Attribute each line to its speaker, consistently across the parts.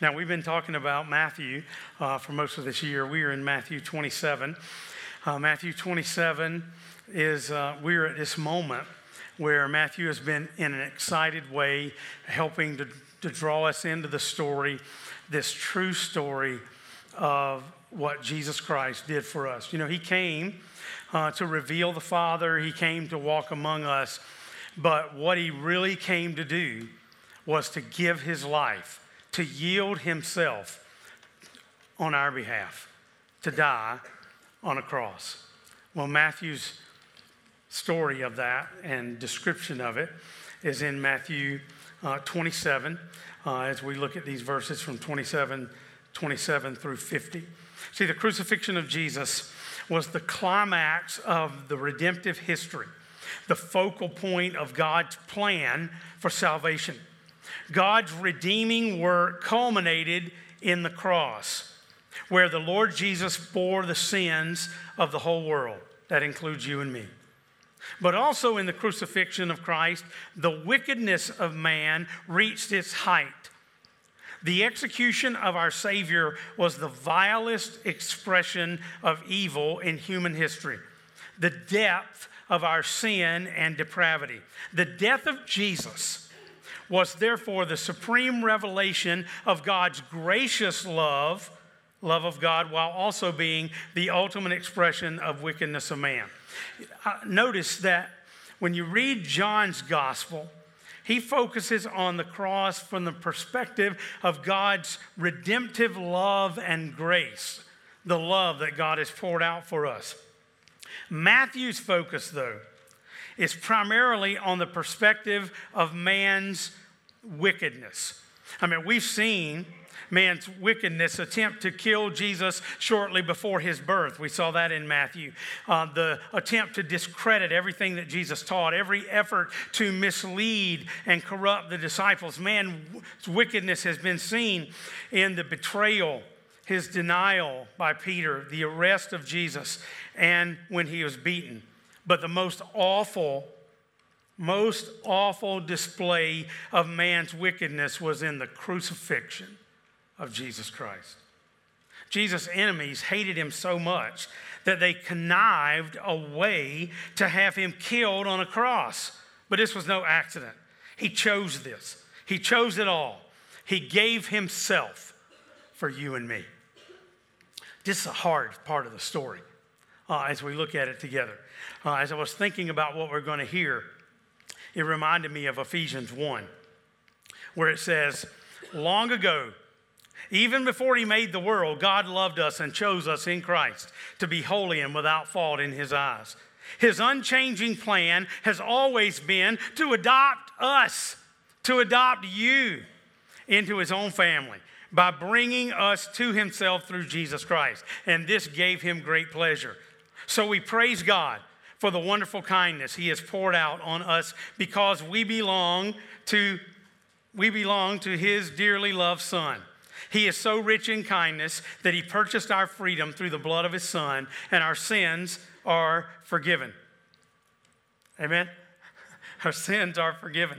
Speaker 1: Now, we've been talking about Matthew uh, for most of this year. We are in Matthew 27. Uh, Matthew 27 is, uh, we're at this moment where Matthew has been in an excited way helping to, to draw us into the story, this true story of what Jesus Christ did for us. You know, he came uh, to reveal the Father, he came to walk among us, but what he really came to do was to give his life to yield himself on our behalf, to die on a cross. Well, Matthew's story of that and description of it is in Matthew uh, 27 uh, as we look at these verses from 27, 27 through 50. See, the crucifixion of Jesus was the climax of the redemptive history, the focal point of God's plan for salvation. God's redeeming work culminated in the cross, where the Lord Jesus bore the sins of the whole world. That includes you and me. But also in the crucifixion of Christ, the wickedness of man reached its height. The execution of our Savior was the vilest expression of evil in human history. The depth of our sin and depravity. The death of Jesus was therefore the supreme revelation of God's gracious love, love of God, while also being the ultimate expression of wickedness of man. Uh, notice that when you read John's gospel, he focuses on the cross from the perspective of God's redemptive love and grace, the love that God has poured out for us. Matthew's focus, though, is primarily on the perspective of man's wickedness. I mean, we've seen man's wickedness attempt to kill Jesus shortly before his birth. We saw that in Matthew. Uh, the attempt to discredit everything that Jesus taught, every effort to mislead and corrupt the disciples. Man's wickedness has been seen in the betrayal, his denial by Peter, the arrest of Jesus, and when he was beaten. But the most awful most awful display of man's wickedness was in the crucifixion of Jesus Christ. Jesus' enemies hated him so much that they connived a way to have him killed on a cross. But this was no accident. He chose this, he chose it all. He gave himself for you and me. This is a hard part of the story uh, as we look at it together. Uh, as I was thinking about what we're going to hear, it reminded me of Ephesians 1, where it says, Long ago, even before he made the world, God loved us and chose us in Christ to be holy and without fault in his eyes. His unchanging plan has always been to adopt us, to adopt you into his own family by bringing us to himself through Jesus Christ. And this gave him great pleasure. So we praise God for the wonderful kindness he has poured out on us because we belong to we belong to his dearly loved son. He is so rich in kindness that he purchased our freedom through the blood of his son and our sins are forgiven. Amen. Our sins are forgiven.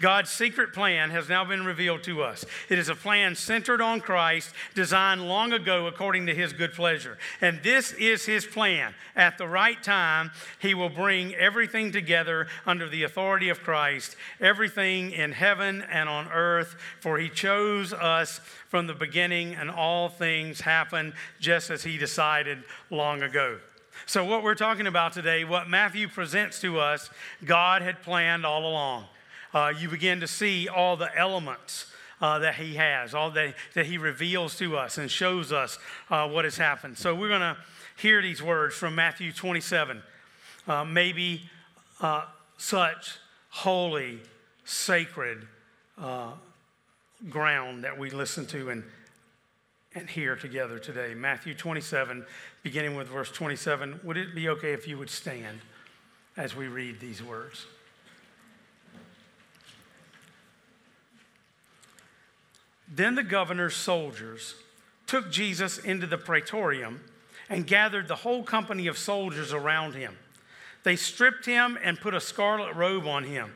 Speaker 1: God's secret plan has now been revealed to us. It is a plan centered on Christ, designed long ago according to his good pleasure. And this is his plan. At the right time, he will bring everything together under the authority of Christ, everything in heaven and on earth, for he chose us from the beginning, and all things happen just as he decided long ago. So, what we're talking about today, what Matthew presents to us, God had planned all along uh, you begin to see all the elements uh, that he has, all that, that he reveals to us and shows us uh, what has happened. So we're going to hear these words from Matthew 27. Uh, maybe uh, such holy, sacred uh, ground that we listen to and, and hear together today. Matthew 27, beginning with verse 27. Would it be okay if you would stand as we read these words? Then the governor's soldiers took Jesus into the praetorium and gathered the whole company of soldiers around him. They stripped him and put a scarlet robe on him.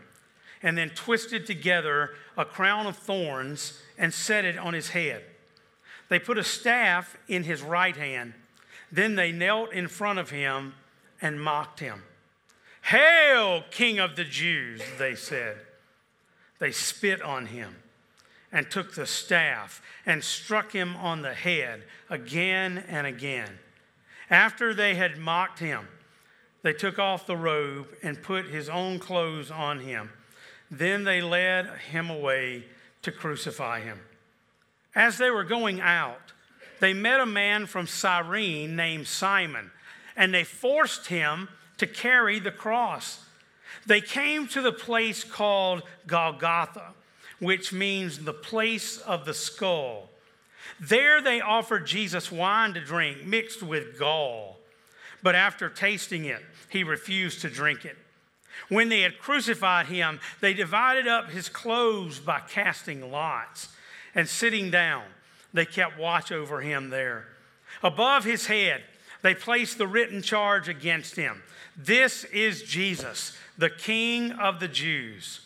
Speaker 1: and then twisted together a crown of thorns and set it on his head. They put a staff in his right hand. Then they knelt in front of him and mocked him. Hail, King of the Jews, they said. They spit on him and took the staff and struck him on the head again and again. After they had mocked him, they took off the robe and put his own clothes on him. Then they led him away to crucify him. As they were going out, they met a man from Cyrene named Simon, and they forced him to carry the cross. They came to the place called Golgotha, which means the place of the skull. There they offered Jesus wine to drink mixed with gall, but after tasting it, he refused to drink it. When they had crucified him, they divided up his clothes by casting lots, and sitting down, they kept watch over him there. Above his head, they placed the written charge against him This is Jesus, the King of the Jews.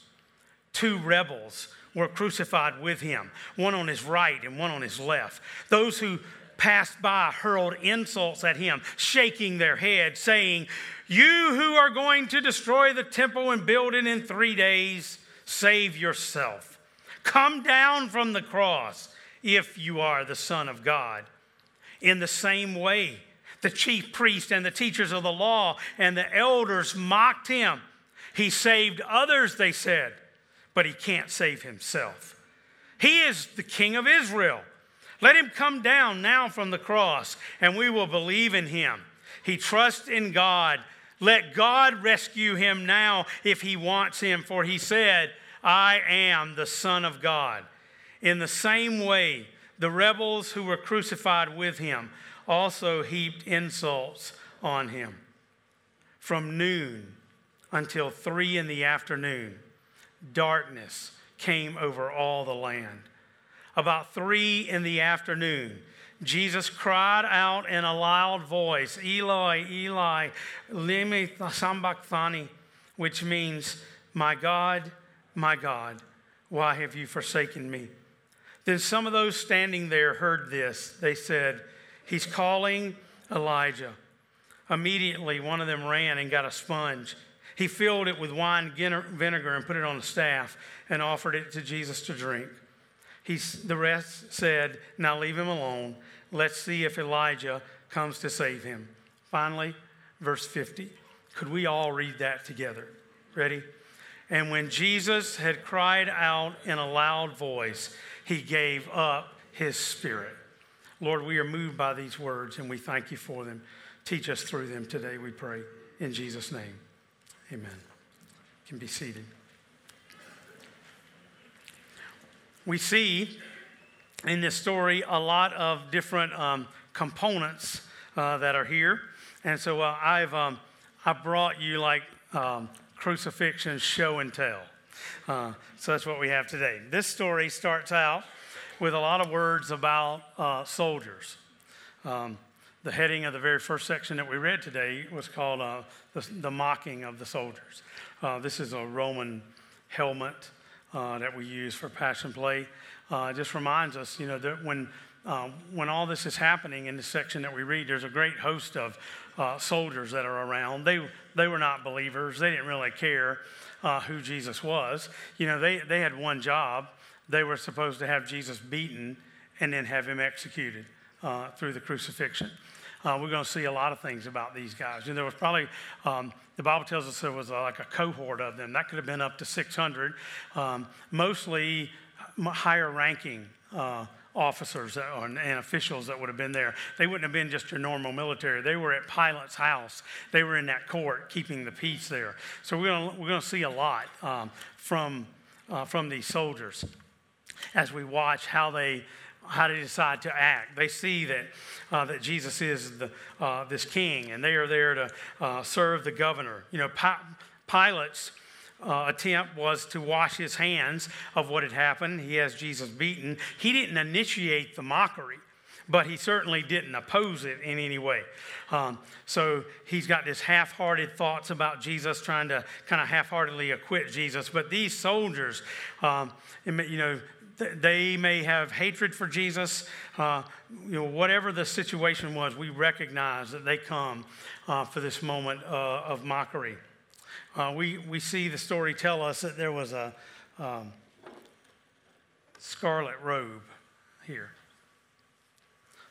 Speaker 1: Two rebels were crucified with him, one on his right and one on his left. Those who passed by hurled insults at him, shaking their heads, saying, You who are going to destroy the temple and build it in three days, save yourself. Come down from the cross if you are the Son of God. In the same way, the chief priest and the teachers of the law and the elders mocked him. He saved others, they said, but he can't save himself. He is the King of Israel. Let him come down now from the cross, and we will believe in him. He trusts in God. Let God rescue him now if he wants him, for he said, I am the Son of God. In the same way, the rebels who were crucified with him also heaped insults on him. From noon until three in the afternoon, darkness came over all the land. About three in the afternoon, Jesus cried out in a loud voice, Eloi, Eli, lema sabachthani, which means, My God, my God, why have you forsaken me? Then some of those standing there heard this. They said, He's calling Elijah. Immediately, one of them ran and got a sponge. He filled it with wine vinegar and put it on a staff and offered it to Jesus to drink. He's, the rest said, Now leave him alone. Let's see if Elijah comes to save him. Finally, verse 50. Could we all read that together? Ready? And when Jesus had cried out in a loud voice, he gave up his spirit. Lord, we are moved by these words and we thank you for them. Teach us through them today, we pray. In Jesus' name, amen. You can be seated. We see in this story a lot of different um, components uh, that are here. And so uh, I've um, I brought you like um, crucifixion show and tell. Uh, so that's what we have today. This story starts out with a lot of words about uh, soldiers. Um, the heading of the very first section that we read today was called uh, the, the, Mocking of the Soldiers. Uh, this is a Roman helmet uh, that we use for passion play. Uh, it just reminds us, you know, that when, when all this is happening in the section that we read, there's a great host of soldiers that are around. They, they were not believers, they didn't really care uh, who Jesus was. You know, they, they had one job. They were supposed to have Jesus beaten and then have him executed uh, through the crucifixion. Uh, we're going to see a lot of things about these guys. And there was probably, um, the Bible tells us there was uh, like a cohort of them. That could have been up to 600, um, mostly higher ranking uh, officers and officials that would have been there. They wouldn't have been just your normal military. They were at Pilate's house. They were in that court keeping the peace there. So we're going we're to see a lot um, from, uh, from these soldiers as we watch how they how they decide to act. They see that, uh, that Jesus is the, uh, this king, and they are there to uh, serve the governor. You know, Pilate's uh, attempt was to wash his hands of what had happened. He has Jesus beaten. He didn't initiate the mockery. but he certainly didn't oppose it in any way. Um, so he's got this half hearted thoughts about Jesus, trying to kind of half heartedly acquit Jesus. But these soldiers, um, you know, they may have hatred for Jesus. Uh, you know, whatever the situation was, we recognize that they come uh, for this moment uh, of mockery. Uh, we, we see the story tell us that there was a um, scarlet robe here.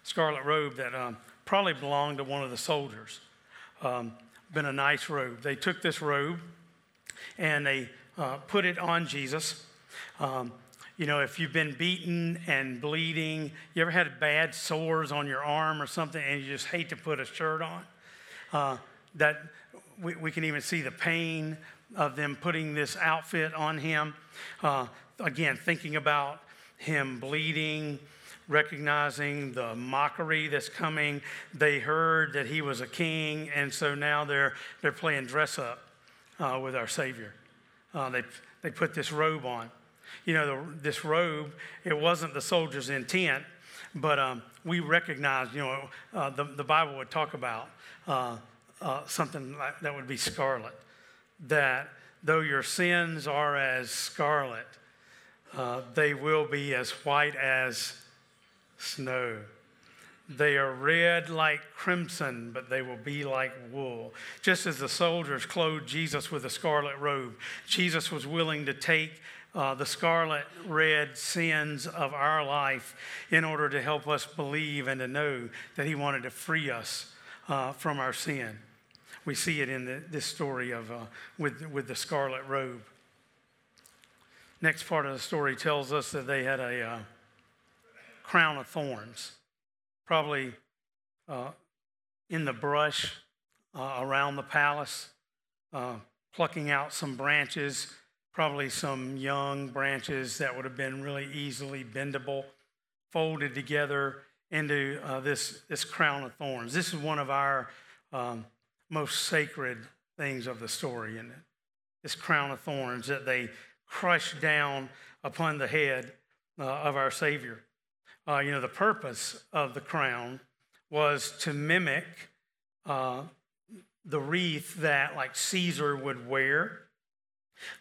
Speaker 1: Scarlet robe that um, probably belonged to one of the soldiers. Um, been a nice robe. They took this robe and they uh, put it on Jesus. Um, you know, if you've been beaten and bleeding, you ever had bad sores on your arm or something and you just hate to put a shirt on? Uh, that we, we, can even see the pain of them putting this outfit on him. Uh, again, thinking about him bleeding, recognizing the mockery that's coming. They heard that he was a king, and so now they're, they're playing dress up uh, with our Savior. Uh, they, they put this robe on you know, the, this robe, it wasn't the soldier's intent, but um, we recognize, you know, uh, the, the Bible would talk about uh, uh, something like, that would be scarlet, that though your sins are as scarlet, uh, they will be as white as snow. They are red like crimson, but they will be like wool. Just as the soldiers clothed Jesus with a scarlet robe, Jesus was willing to take uh, the scarlet red sins of our life in order to help us believe and to know that He wanted to free us uh, from our sin. We see it in the, this story of, uh, with, with the scarlet robe. Next part of the story tells us that they had a uh, crown of thorns, probably uh, in the brush uh, around the palace, plucking out some branches probably some young branches that would have been really easily bendable, folded together into uh, this, this crown of thorns. This is one of our um, most sacred things of the story, isn't it? This crown of thorns that they crushed down upon the head uh, of our Savior. Uh, you know, the purpose of the crown was to mimic uh, the wreath that, like Caesar would wear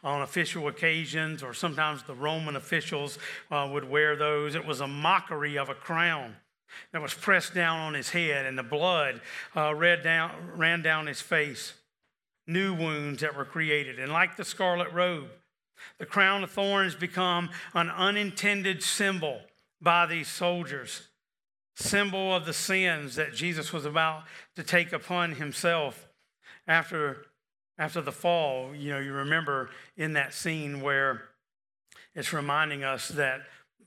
Speaker 1: on official occasions, or sometimes the Roman officials uh, would wear those. It was a mockery of a crown that was pressed down on his head, and the blood uh, down, ran down his face. New wounds that were created. And like the scarlet robe, the crown of thorns become an unintended symbol by these soldiers, symbol of the sins that Jesus was about to take upon himself after after the fall, you know, you remember in that scene where it's reminding us that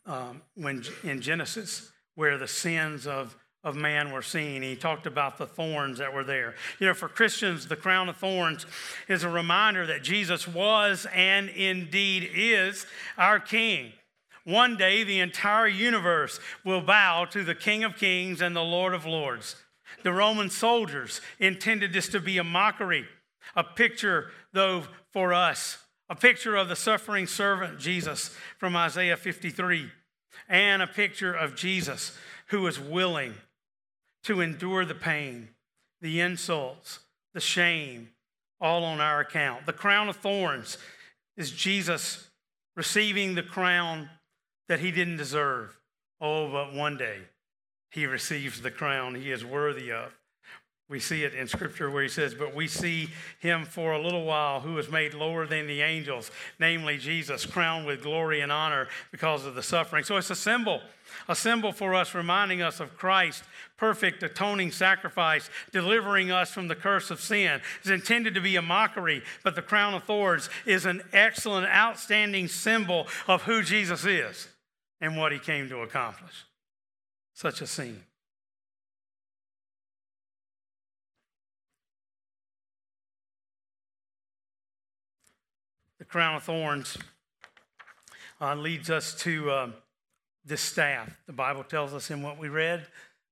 Speaker 1: um, when in Genesis, where the sins of, of man were seen, he talked about the thorns that were there. You know, for Christians, the crown of thorns is a reminder that Jesus was and indeed is our King. One day, the entire universe will bow to the King of Kings and the Lord of Lords. The Roman soldiers intended this to be a mockery a picture, though, for us, a picture of the suffering servant Jesus from Isaiah 53, and a picture of Jesus who was willing to endure the pain, the insults, the shame, all on our account. The crown of thorns is Jesus receiving the crown that he didn't deserve. Oh, but one day he receives the crown he is worthy of. We see it in scripture where he says, But we see him for a little while who was made lower than the angels, namely Jesus, crowned with glory and honor because of the suffering. So it's a symbol, a symbol for us, reminding us of Christ, perfect atoning sacrifice, delivering us from the curse of sin. It's intended to be a mockery, but the crown of thorns is an excellent, outstanding symbol of who Jesus is and what he came to accomplish. Such a scene. Crown of thorns uh, leads us to uh, this staff. The Bible tells us in what we read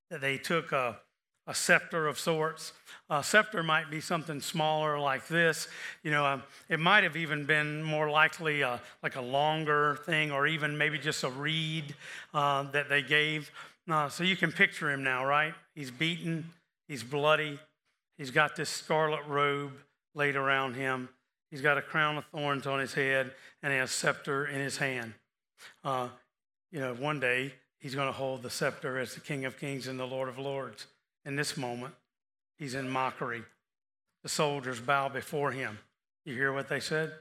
Speaker 1: that they took a, a scepter of sorts. A scepter might be something smaller like this. You know, uh, it might have even been more likely a, like a longer thing or even maybe just a reed uh, that they gave. Uh, so you can picture him now, right? He's beaten, he's bloody, he's got this scarlet robe laid around him, he's got a crown of thorns on his head, and he has a scepter in his hand. Uh, you know, one day he's going to hold the scepter as the King of Kings and the Lord of Lords. In this moment, he's in mockery. The soldiers bow before him. You hear what they said?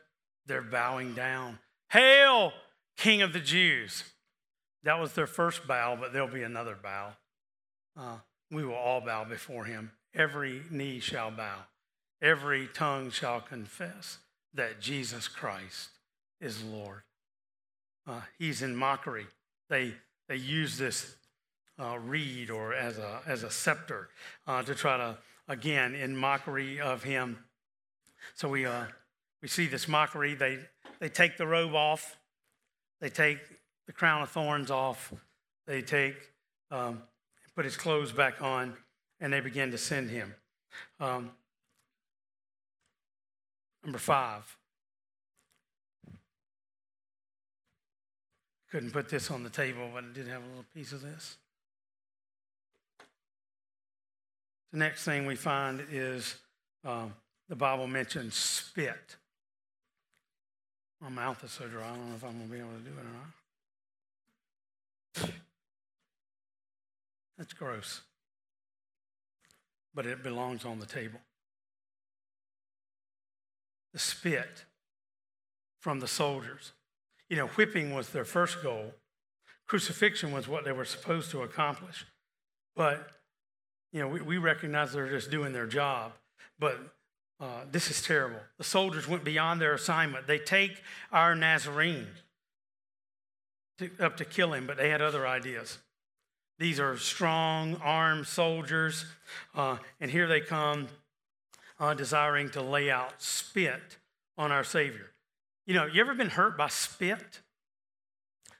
Speaker 1: They're bowing down. Hail, King of the Jews. That was their first bow, but there'll be another bow. Uh, we will all bow before him. Every knee shall bow, every tongue shall confess that Jesus Christ is Lord. Uh, he's in mockery. They, they use this uh, reed or as a, as a scepter uh, to try to, again, in mockery of him. So we, uh, we see this mockery. They, they take the robe off, they take the crown of thorns off, they take, um, put his clothes back on, and they begin to send him. Um, number five. Couldn't put this on the table, but I did have a little piece of this. The next thing we find is um, the Bible mentions spit. My mouth is so dry, I don't know if I'm going to be able to do it or not. That's gross. But it belongs on the table. The spit from the soldiers. You know, whipping was their first goal, crucifixion was what they were supposed to accomplish. But, you know, we, we recognize they're just doing their job. But uh, this is terrible. The soldiers went beyond their assignment. They take our Nazarene to, up to kill him, but they had other ideas. These are strong, armed soldiers, uh, and here they come uh, desiring to lay out spit on our Savior. You know, you ever been hurt by spit?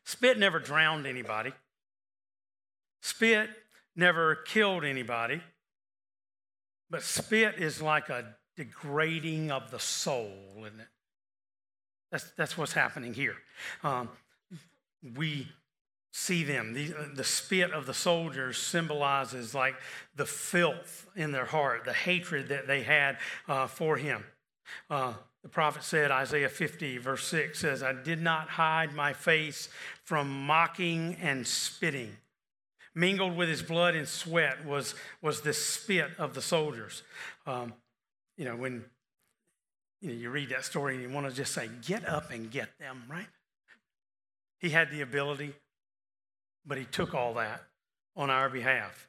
Speaker 1: Spit never drowned anybody. Spit never killed anybody. But spit is like a degrading of the soul, isn't it? That's, that's what's happening here. Um, we see them. The, the spit of the soldiers symbolizes like the filth in their heart, the hatred that they had uh, for him. Uh, the prophet said, Isaiah 50, verse 6 says, I did not hide my face from mocking and spitting. Mingled with his blood and sweat was, was the spit of the soldiers. Um, you know, when you, know, you read that story and you want to just say, get up and get them, right? He had the ability, but he took all that on our behalf.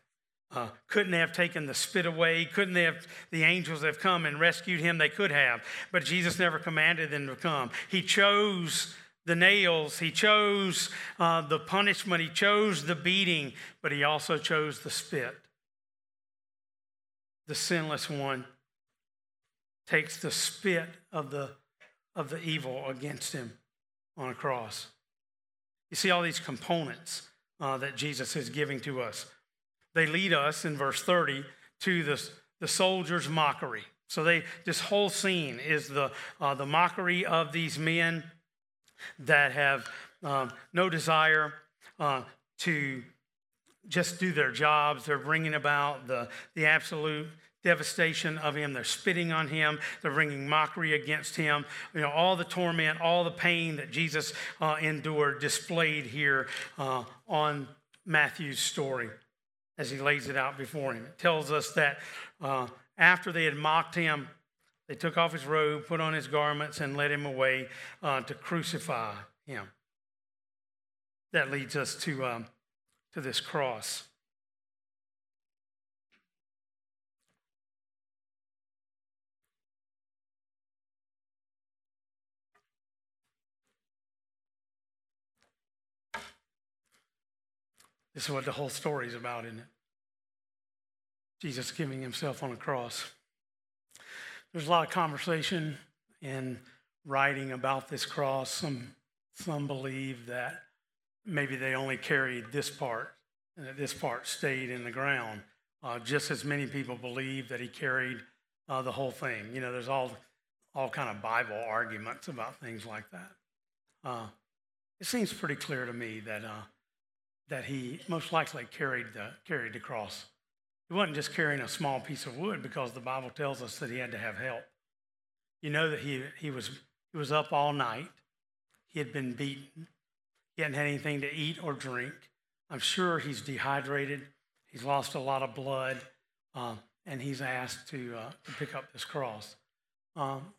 Speaker 1: Uh, couldn't they have taken the spit away? Couldn't they have, the angels have come and rescued him? They could have, but Jesus never commanded them to come. He chose the nails, he chose uh, the punishment, he chose the beating, but he also chose the spit. The sinless one takes the spit of the, of the evil against him on a cross. You see all these components uh, that Jesus is giving to us. They lead us in verse 30 to the, the soldier's mockery. So they, this whole scene is the, uh, the mockery of these men that have um, no desire uh, to just do their jobs. They're bringing about the, the absolute devastation of him. They're spitting on him. They're bringing mockery against him. You know, all the torment, all the pain that Jesus uh, endured displayed here uh, on Matthew's story as he lays it out before him. It tells us that uh, after they had mocked him, they took off his robe, put on his garments, and led him away uh, to crucify him. That leads us to, um, to this cross. This is what the whole story is about, isn't it? Jesus giving himself on a cross. There's a lot of conversation and writing about this cross. Some, some believe that maybe they only carried this part and that this part stayed in the ground. Uh, just as many people believe that he carried uh, the whole thing. You know, there's all, all kind of Bible arguments about things like that. Uh, it seems pretty clear to me that uh, that he most likely carried the, carried the cross. He wasn't just carrying a small piece of wood because the Bible tells us that he had to have help. You know that he, he, was, he was up all night. He had been beaten. He hadn't had anything to eat or drink. I'm sure he's dehydrated. He's lost a lot of blood. Uh, and he's asked to, uh, to pick up this cross. Um,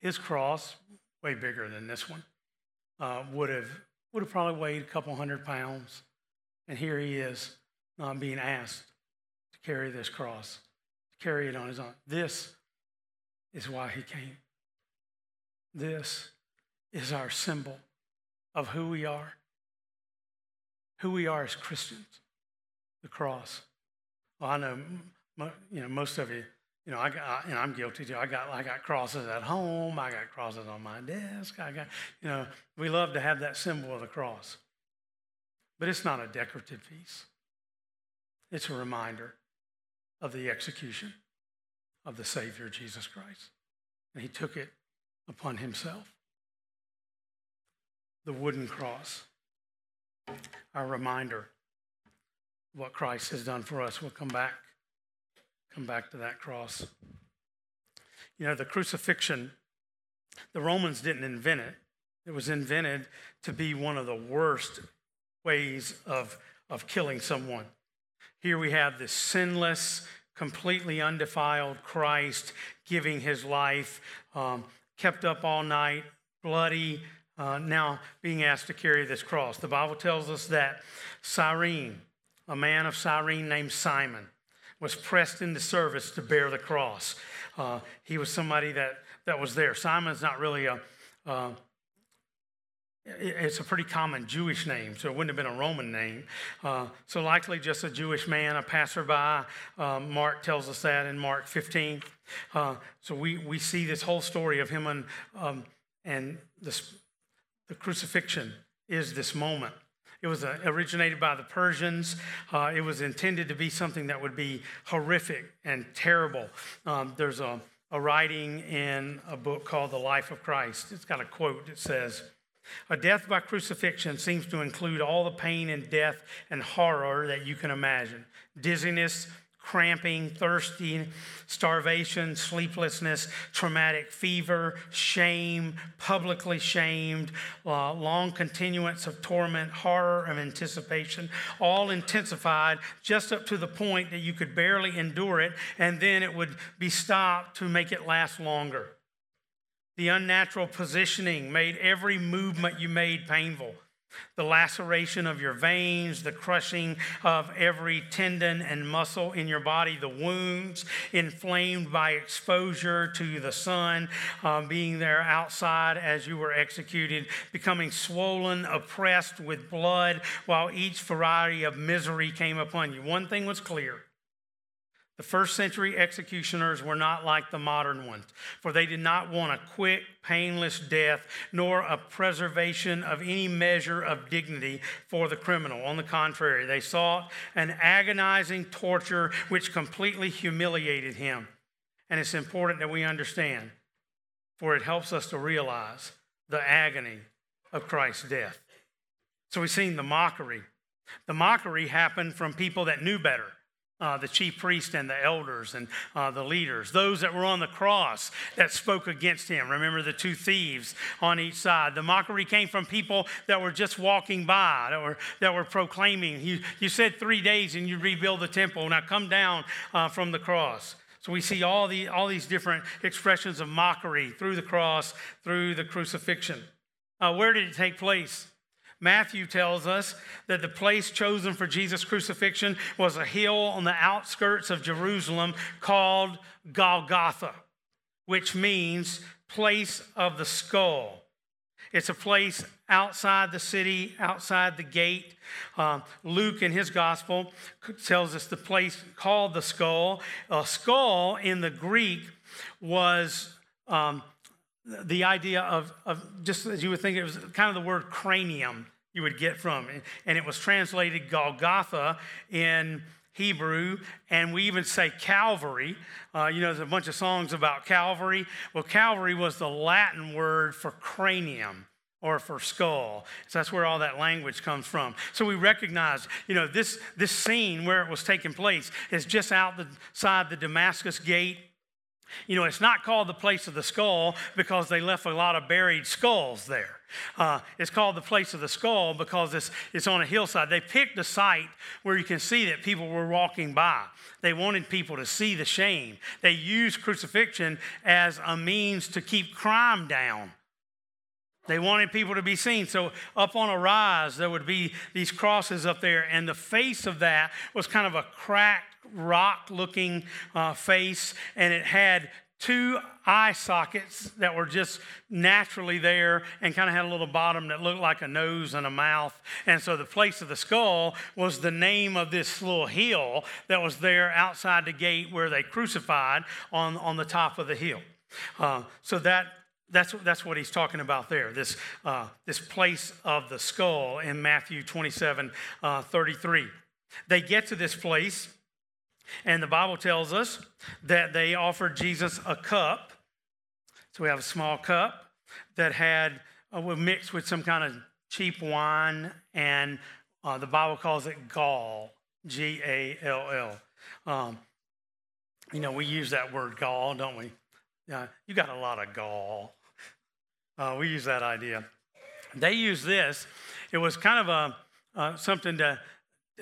Speaker 1: his cross, way bigger than this one, uh, would have would have probably weighed a couple hundred pounds, and here he is uh, being asked to carry this cross, to carry it on his own. This is why he came. This is our symbol of who we are, who we are as Christians. The cross. Well, I know you know, most of you, you know, I got, and I'm guilty too. I got, I got crosses at home. I got crosses on my desk. I got, you know, we love to have that symbol of the cross. But it's not a decorative piece. It's a reminder of the execution of the Savior, Jesus Christ. And he took it upon himself. The wooden cross, our reminder of what Christ has done for us. We'll come back Come back to that cross. You know, the crucifixion, the Romans didn't invent it. It was invented to be one of the worst ways of, of killing someone. Here we have this sinless, completely undefiled Christ giving his life, um, kept up all night, bloody, uh, now being asked to carry this cross. The Bible tells us that Cyrene, a man of Cyrene named Simon, was pressed into service to bear the cross. Uh, he was somebody that, that was there. Simon's not really a, uh, it's a pretty common Jewish name, so it wouldn't have been a Roman name. Uh, so likely just a Jewish man, a passerby. Um, Mark tells us that in Mark 15. Uh, so we, we see this whole story of him and, um, and this, the crucifixion is this moment. It was uh, originated by the Persians. Uh, it was intended to be something that would be horrific and terrible. Um, there's a, a writing in a book called The Life of Christ. It's got a quote that says, a death by crucifixion seems to include all the pain and death and horror that you can imagine dizziness, cramping, thirsting, starvation, sleeplessness, traumatic fever, shame, publicly shamed, uh, long continuance of torment, horror of anticipation, all intensified just up to the point that you could barely endure it, and then it would be stopped to make it last longer. The unnatural positioning made every movement you made painful the laceration of your veins, the crushing of every tendon and muscle in your body, the wounds inflamed by exposure to the sun, um, being there outside as you were executed, becoming swollen, oppressed with blood, while each variety of misery came upon you. One thing was clear the first century executioners were not like the modern ones, for they did not want a quick, painless death, nor a preservation of any measure of dignity for the criminal. On the contrary, they sought an agonizing torture which completely humiliated him. And it's important that we understand, for it helps us to realize the agony of Christ's death. So we've seen the mockery. The mockery happened from people that knew better uh, the chief priest and the elders and uh, the leaders, those that were on the cross that spoke against him. Remember the two thieves on each side. The mockery came from people that were just walking by, that were, that were proclaiming, you, you said three days and you rebuild the temple. Now come down uh, from the cross. So we see all, the, all these different expressions of mockery through the cross, through the crucifixion. Uh, where did it take place? Matthew tells us that the place chosen for Jesus' crucifixion was a hill on the outskirts of Jerusalem called Golgotha, which means place of the skull. It's a place outside the city, outside the gate. Uh, Luke, in his gospel, tells us the place called the skull. A skull in the Greek was um, the idea of, of just as you would think it was kind of the word cranium you would get from it. And it was translated Golgotha in Hebrew, and we even say Calvary. Uh, you know, there's a bunch of songs about Calvary. Well, Calvary was the Latin word for cranium. or for skull. So that's where all that language comes from. So we recognize, you know, this, this scene where it was taking place is just outside the Damascus gate. You know, it's not called the place of the skull because they left a lot of buried skulls there. Uh, it's called the place of the skull because it's, it's on a hillside. They picked a site where you can see that people were walking by. They wanted people to see the shame. They used crucifixion as a means to keep crime down. They wanted people to be seen. So, up on a rise, there would be these crosses up there, and the face of that was kind of a cracked, rock looking uh, face, and it had two eye sockets that were just naturally there and kind of had a little bottom that looked like a nose and a mouth. And so the place of the skull was the name of this little hill that was there outside the gate where they crucified on, on the top of the hill. Uh, so that that's, that's what he's talking about there, this, uh, this place of the skull in Matthew 27 uh, 33. They get to this place, and the Bible tells us that they offered Jesus a cup. So we have a small cup that had uh, mixed with some kind of cheap wine, and uh, the Bible calls it gall, G A L L. Um, you know, we use that word gall, don't we? Yeah, you got a lot of gall. Uh, we use that idea. They use this. It was kind of a uh, something to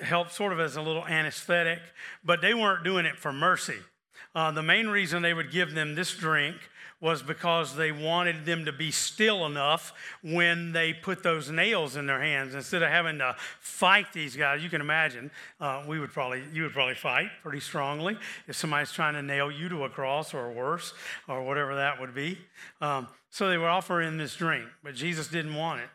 Speaker 1: help, sort of as a little anesthetic, but they weren't doing it for mercy. Uh, the main reason they would give them this drink was because they wanted them to be still enough when they put those nails in their hands instead of having to fight these guys. You can imagine uh, we would probably you would probably fight pretty strongly if somebody's trying to nail you to a cross or worse or whatever that would be. Um, so they were offering this drink, but Jesus didn't want it.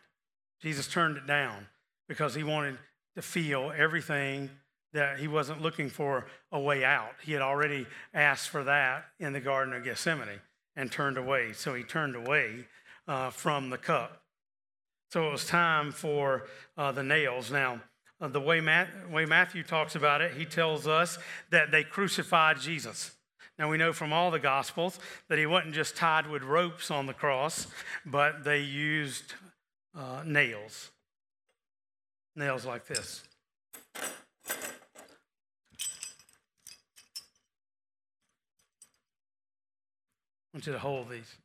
Speaker 1: Jesus turned it down because he wanted to feel everything that he wasn't looking for a way out. He had already asked for that in the Garden of Gethsemane and turned away. So he turned away uh, from the cup. So it was time for uh, the nails. Now, uh, the way, Matt, way Matthew talks about it, he tells us that they crucified Jesus. Now, we know from all the Gospels that he wasn't just tied with ropes on the cross, but they used uh, nails. Nails like this. I want you to hold these.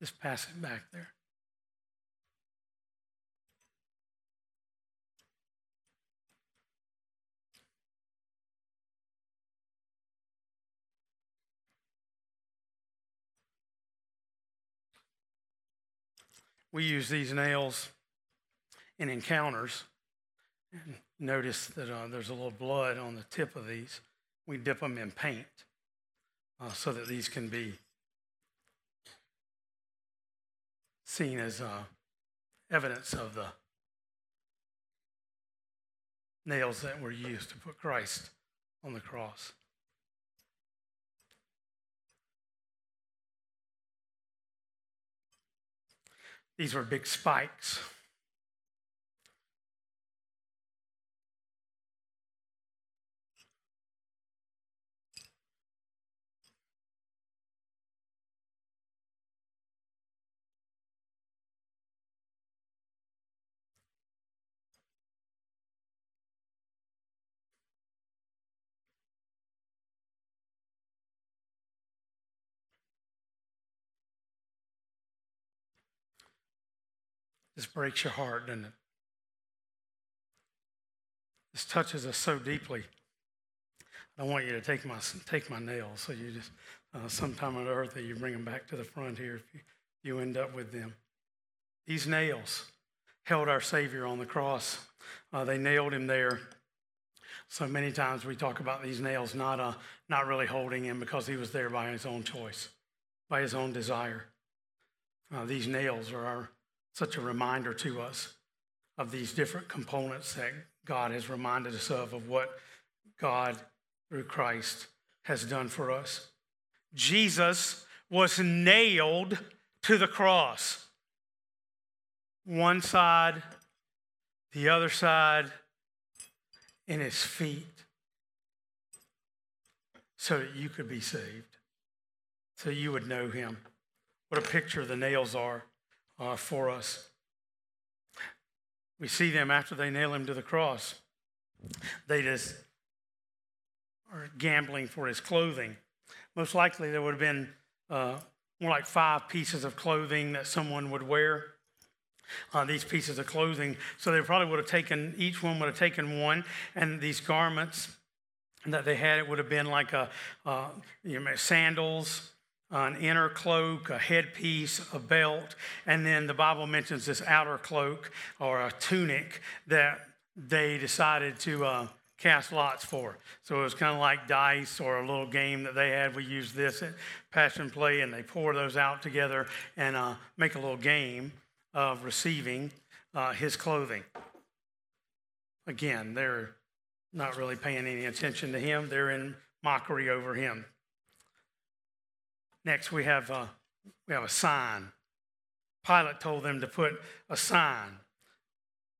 Speaker 1: Just pass it back there. We use these nails in encounters. And notice that uh, there's a little blood on the tip of these. We dip them in paint uh, so that these can be seen as uh, evidence of the nails that were used to put Christ on the cross. These were big spikes. This breaks your heart, doesn't it? This touches us so deeply. I don't want you to take my take my nails, so you just uh, sometime on earth you bring them back to the front here if you, you end up with them. These nails held our Savior on the cross. Uh, they nailed him there. So many times we talk about these nails not uh, not really holding him because he was there by his own choice, by his own desire. Uh, these nails are our such a reminder to us of these different components that God has reminded us of, of what God through Christ has done for us. Jesus was nailed to the cross. One side, the other side, in his feet, so that you could be saved, so you would know him. What a picture the nails are uh, for us. We see them after they nail him to the cross. They just are gambling for his clothing. Most likely, there would have been uh, more like five pieces of clothing that someone would wear. Uh, these pieces of clothing. So they probably would have taken, each one would have taken one, and these garments that they had, it would have been like a, uh, you know, sandals, an inner cloak, a headpiece, a belt, and then the Bible mentions this outer cloak or a tunic that they decided to uh, cast lots for. So it was kind of like dice or a little game that they had. We used this at Passion Play, and they pour those out together and uh, make a little game of receiving uh, his clothing. Again, they're not really paying any attention to him, they're in mockery over him. Next, we have, uh, we have a sign. Pilate told them to put a sign.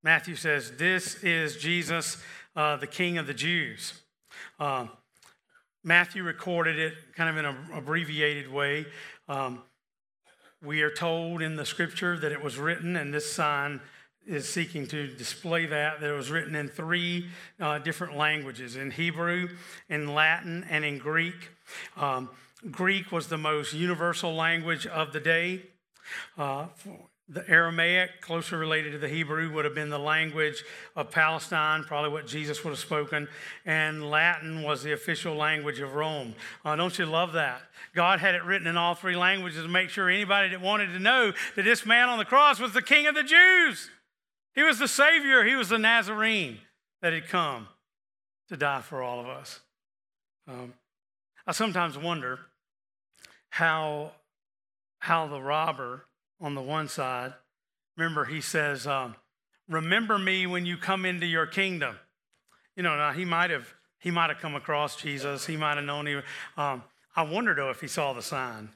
Speaker 1: Matthew says, This is Jesus, uh, the King of the Jews. Uh, Matthew recorded it kind of in an abbreviated way. Um, we are told in the scripture that it was written, and this sign is seeking to display that, that it was written in three uh, different languages in Hebrew, in Latin, and in Greek. Um, Greek was the most universal language of the day. Uh, the Aramaic, closer related to the Hebrew, would have been the language of Palestine, probably what Jesus would have spoken. And Latin was the official language of Rome. Uh, don't you love that? God had it written in all three languages to make sure anybody that wanted to know that this man on the cross was the King of the Jews. He was the Savior, he was the Nazarene that had come to die for all of us. Um, I sometimes wonder how, how the robber on the one side. Remember, he says, um, Remember me when you come into your kingdom. You know, now he might have he might have come across Jesus. He might have known him. Um, I wonder though if he saw the sign.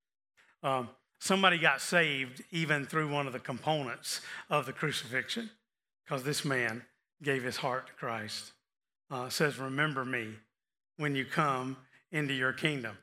Speaker 1: um, somebody got saved even through one of the components of the crucifixion because this man gave his heart to Christ. Uh, says, Remember me when you come into your kingdom.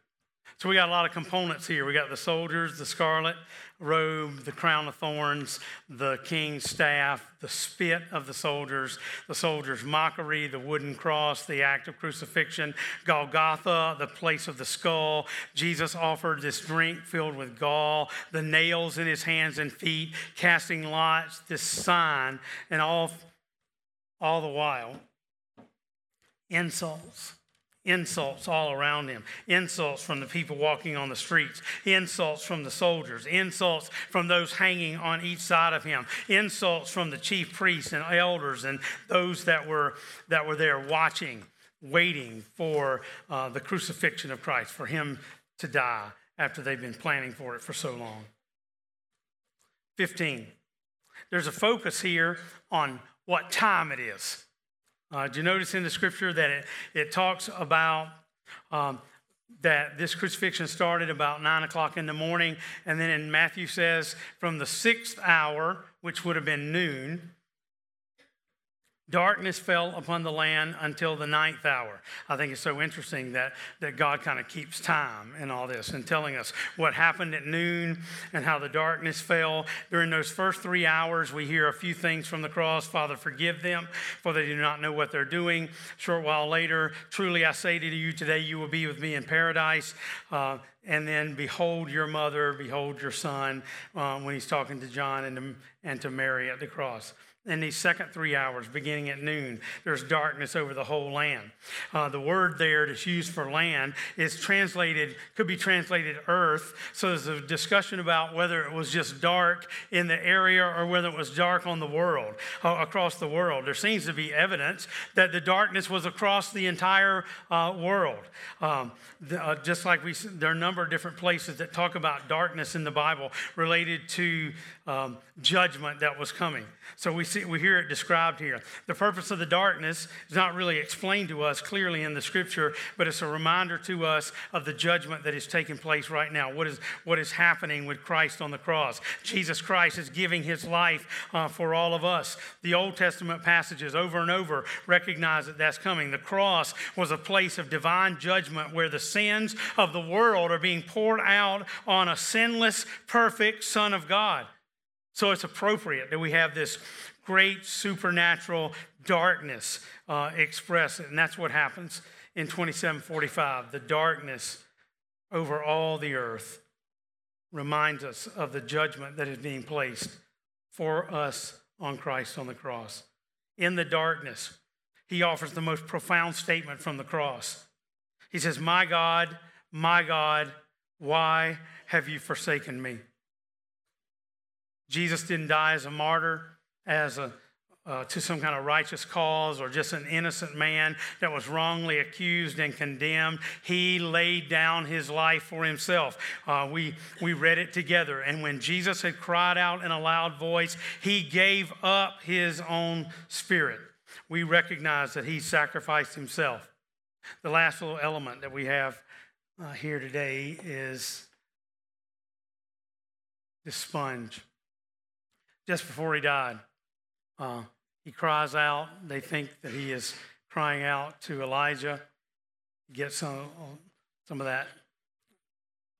Speaker 1: So we got a lot of components here. We got the soldiers, the scarlet robe, the crown of thorns, the king's staff, the spit of the soldiers, the soldiers' mockery, the wooden cross, the act of crucifixion, Golgotha, the place of the skull. Jesus offered this drink filled with gall, the nails in his hands and feet, casting lots, this sign, and all, all the while, insults insults all around him. Insults from the people walking on the streets. Insults from the soldiers. Insults from those hanging on each side of him. Insults from the chief priests and elders and those that were that were there watching waiting for uh, the crucifixion of christ for him to die after they've been planning for it for so long. 15 there's a focus here on what time it is uh, do you notice in the scripture that it, it talks about um, that this crucifixion started about nine o'clock in the morning, and then in Matthew says from the sixth hour, which would have been noon, Darkness fell upon the land until the ninth hour. I think it's so interesting that, that God kind of keeps time in all this and telling us what happened at noon and how the darkness fell. During those first three hours, we hear a few things from the cross Father, forgive them, for they do not know what they're doing. short while later, truly I say to you today, you will be with me in paradise. Uh, and then behold your mother, behold your son, uh, when he's talking to John and to, and to Mary at the cross in these second three hours, beginning at noon, there's darkness over the whole land. Uh, the word there that's used for land is translated, could be translated earth. So there's a discussion about whether it was just dark in the area or whether it was dark on the world, uh, across the world. There seems to be evidence that the darkness was across the entire uh, world. Um, the, uh, just like we, there are a number of different places that talk about darkness in the Bible related to um, judgment that was coming. So we see, we hear it described here. The purpose of the darkness is not really explained to us clearly in the scripture, but it's a reminder to us of the judgment that is taking place right now. What is, what is happening with Christ on the cross? Jesus Christ is giving his life uh, for all of us. The Old Testament passages over and over recognize that that's coming. The cross was a place of divine judgment where the sins of the world are being poured out on a sinless, perfect Son of God. So it's appropriate that we have this great supernatural darkness uh, expressed. And that's what happens in 2745. The darkness over all the earth reminds us of the judgment that is being placed for us on Christ on the cross. In the darkness, he offers the most profound statement from the cross. He says, My God, my God, why have you forsaken me? Jesus didn't die as a martyr, as a uh, to some kind of righteous cause or just an innocent man that was wrongly accused and condemned. He laid down his life for himself. Uh, we, we read it together. And when Jesus had cried out in a loud voice, he gave up his own spirit. We recognize that he sacrificed himself. The last little element that we have uh, here today is the sponge. Just before he died, uh, he cries out. They think that he is crying out to Elijah, get some, some of that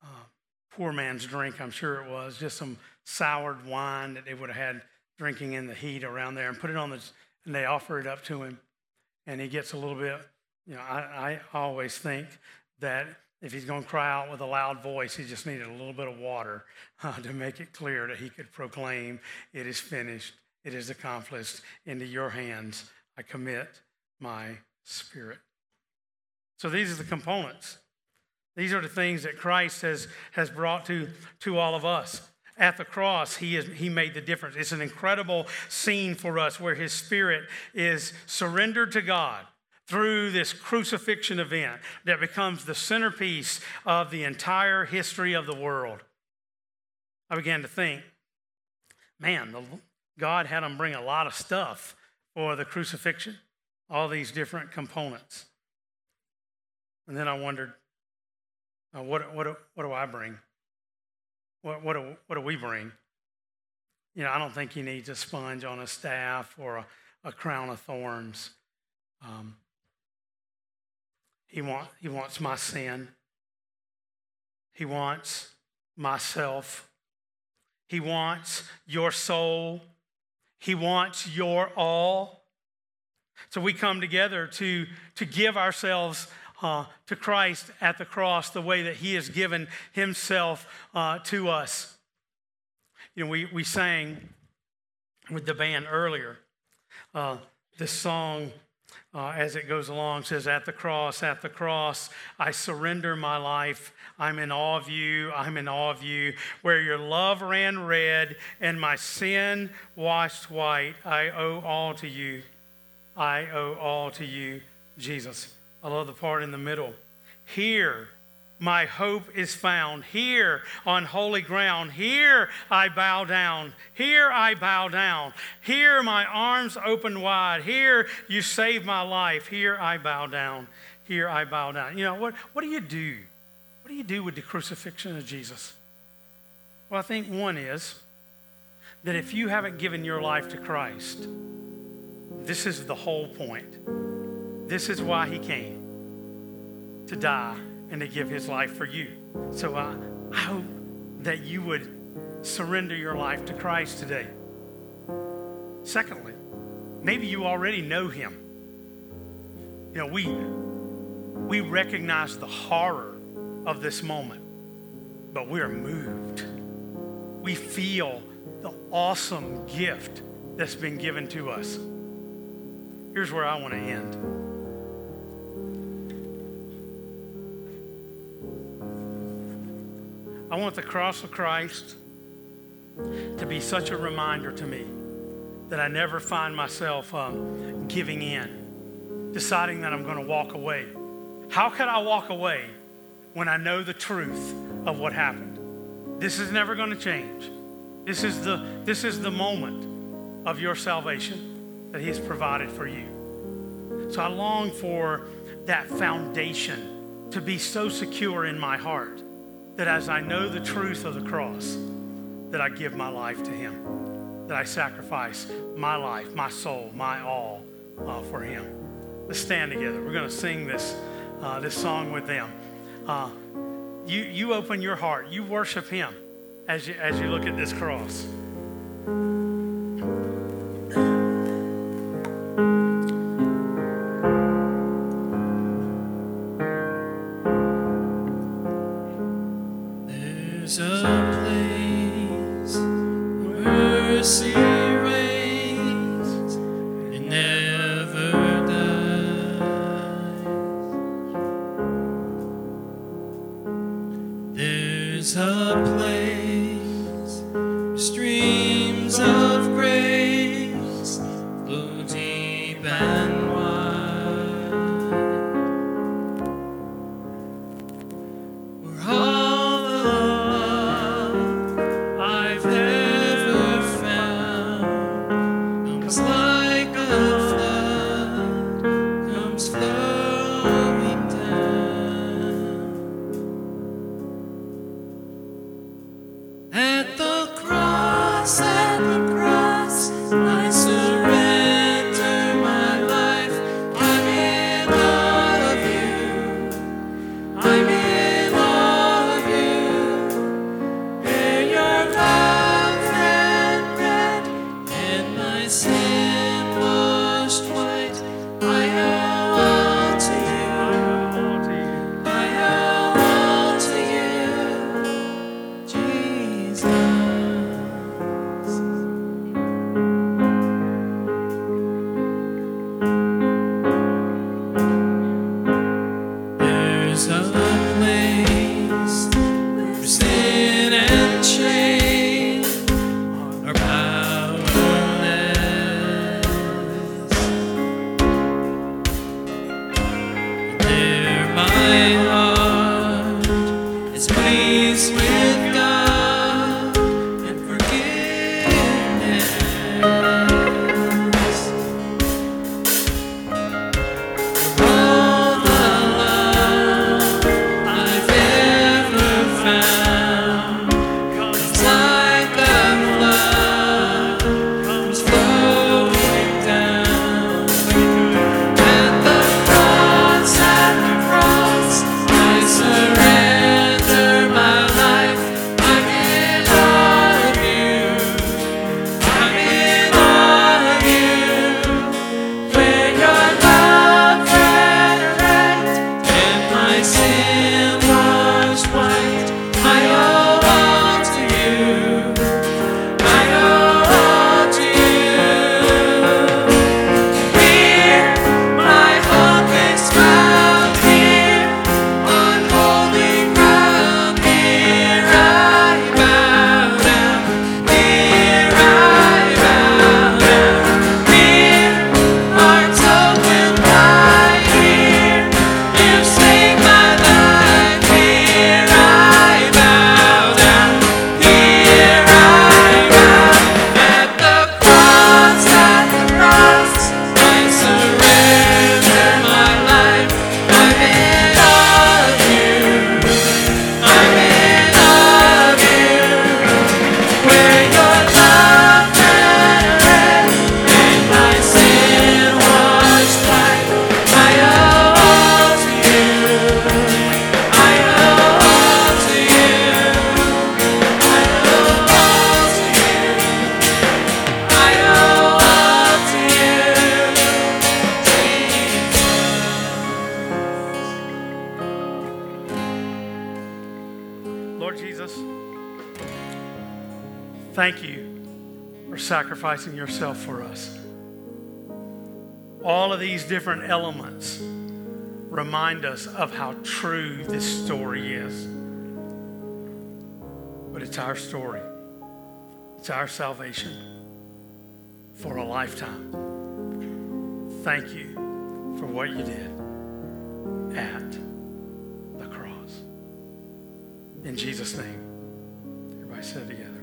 Speaker 1: uh, poor man's drink, I'm sure it was, just some soured wine that they would have had drinking in the heat around there, and put it on the, and they offer it up to him. And he gets a little bit, you know, I, I always think that if he's going to cry out with a loud voice, he just needed a little bit of water uh, to make it clear that he could proclaim, It is finished. It is accomplished. Into your hands I commit my spirit. So these are the components. These are the things that Christ has, has brought to, to all of us. At the cross, he, is, he made the difference. It's an incredible scene for us where his spirit is surrendered to God through this crucifixion event that becomes the centerpiece of the entire history of the world. I began to think, man, the, God had them bring a lot of stuff for the crucifixion, all these different components. And then I wondered, uh, what, what, what do I bring? What, what, do, what do we bring? You know, I don't think he needs a sponge on a staff or a, a crown of thorns. Um, he, want, he wants my sin. He wants myself. He wants your soul. He wants your all. So we come together to, to give ourselves uh, to Christ at the cross the way that He has given Himself uh, to us. You know, we, we sang with the band earlier uh, this song uh, as it goes along says, At the cross, at the cross, I surrender my life. I'm in awe of you. I'm in awe of you. Where your love ran red and my sin washed white, I owe all to you. I owe all to you, Jesus. I love the part in the middle. Here, my hope is found. Here on holy ground, here I bow down. Here I bow down. Here my arms open wide. Here you save my life. Here I bow down. Here I bow down. You know, what, what do you do? What do you do with the crucifixion of Jesus? Well, I think one is that if you haven't given your life to Christ, this is the whole point. This is why he came to die and to give his life for you. So uh, I hope that you would surrender your life to Christ today. Secondly, maybe you already know him. You know, we, we recognize the horror of this moment, but we're moved. We feel the awesome gift that's been given to us. Here's where I want to end. I want the cross of Christ to be such a reminder to me that I never find myself um, giving in, deciding that I'm going to walk away. How can I walk away when I know the truth of what happened? This is never going to change. This is the, this is the moment of your salvation that He has provided for you. So I long for that foundation to be so secure in my heart that as I know the truth of the cross, that I give my life to Him, that I sacrifice my life, my soul, my all uh, for Him. Let's stand together. We're going to sing this, uh, this song with them. Uh, you, you open your heart, you worship Him as you, as you look at this cross.
Speaker 2: There's a place.
Speaker 1: yourself for us. All of these different elements remind us of how true this story is. But it's our story, it's our salvation for a lifetime. Thank you for what you did at the cross. In Jesus' name, everybody said again.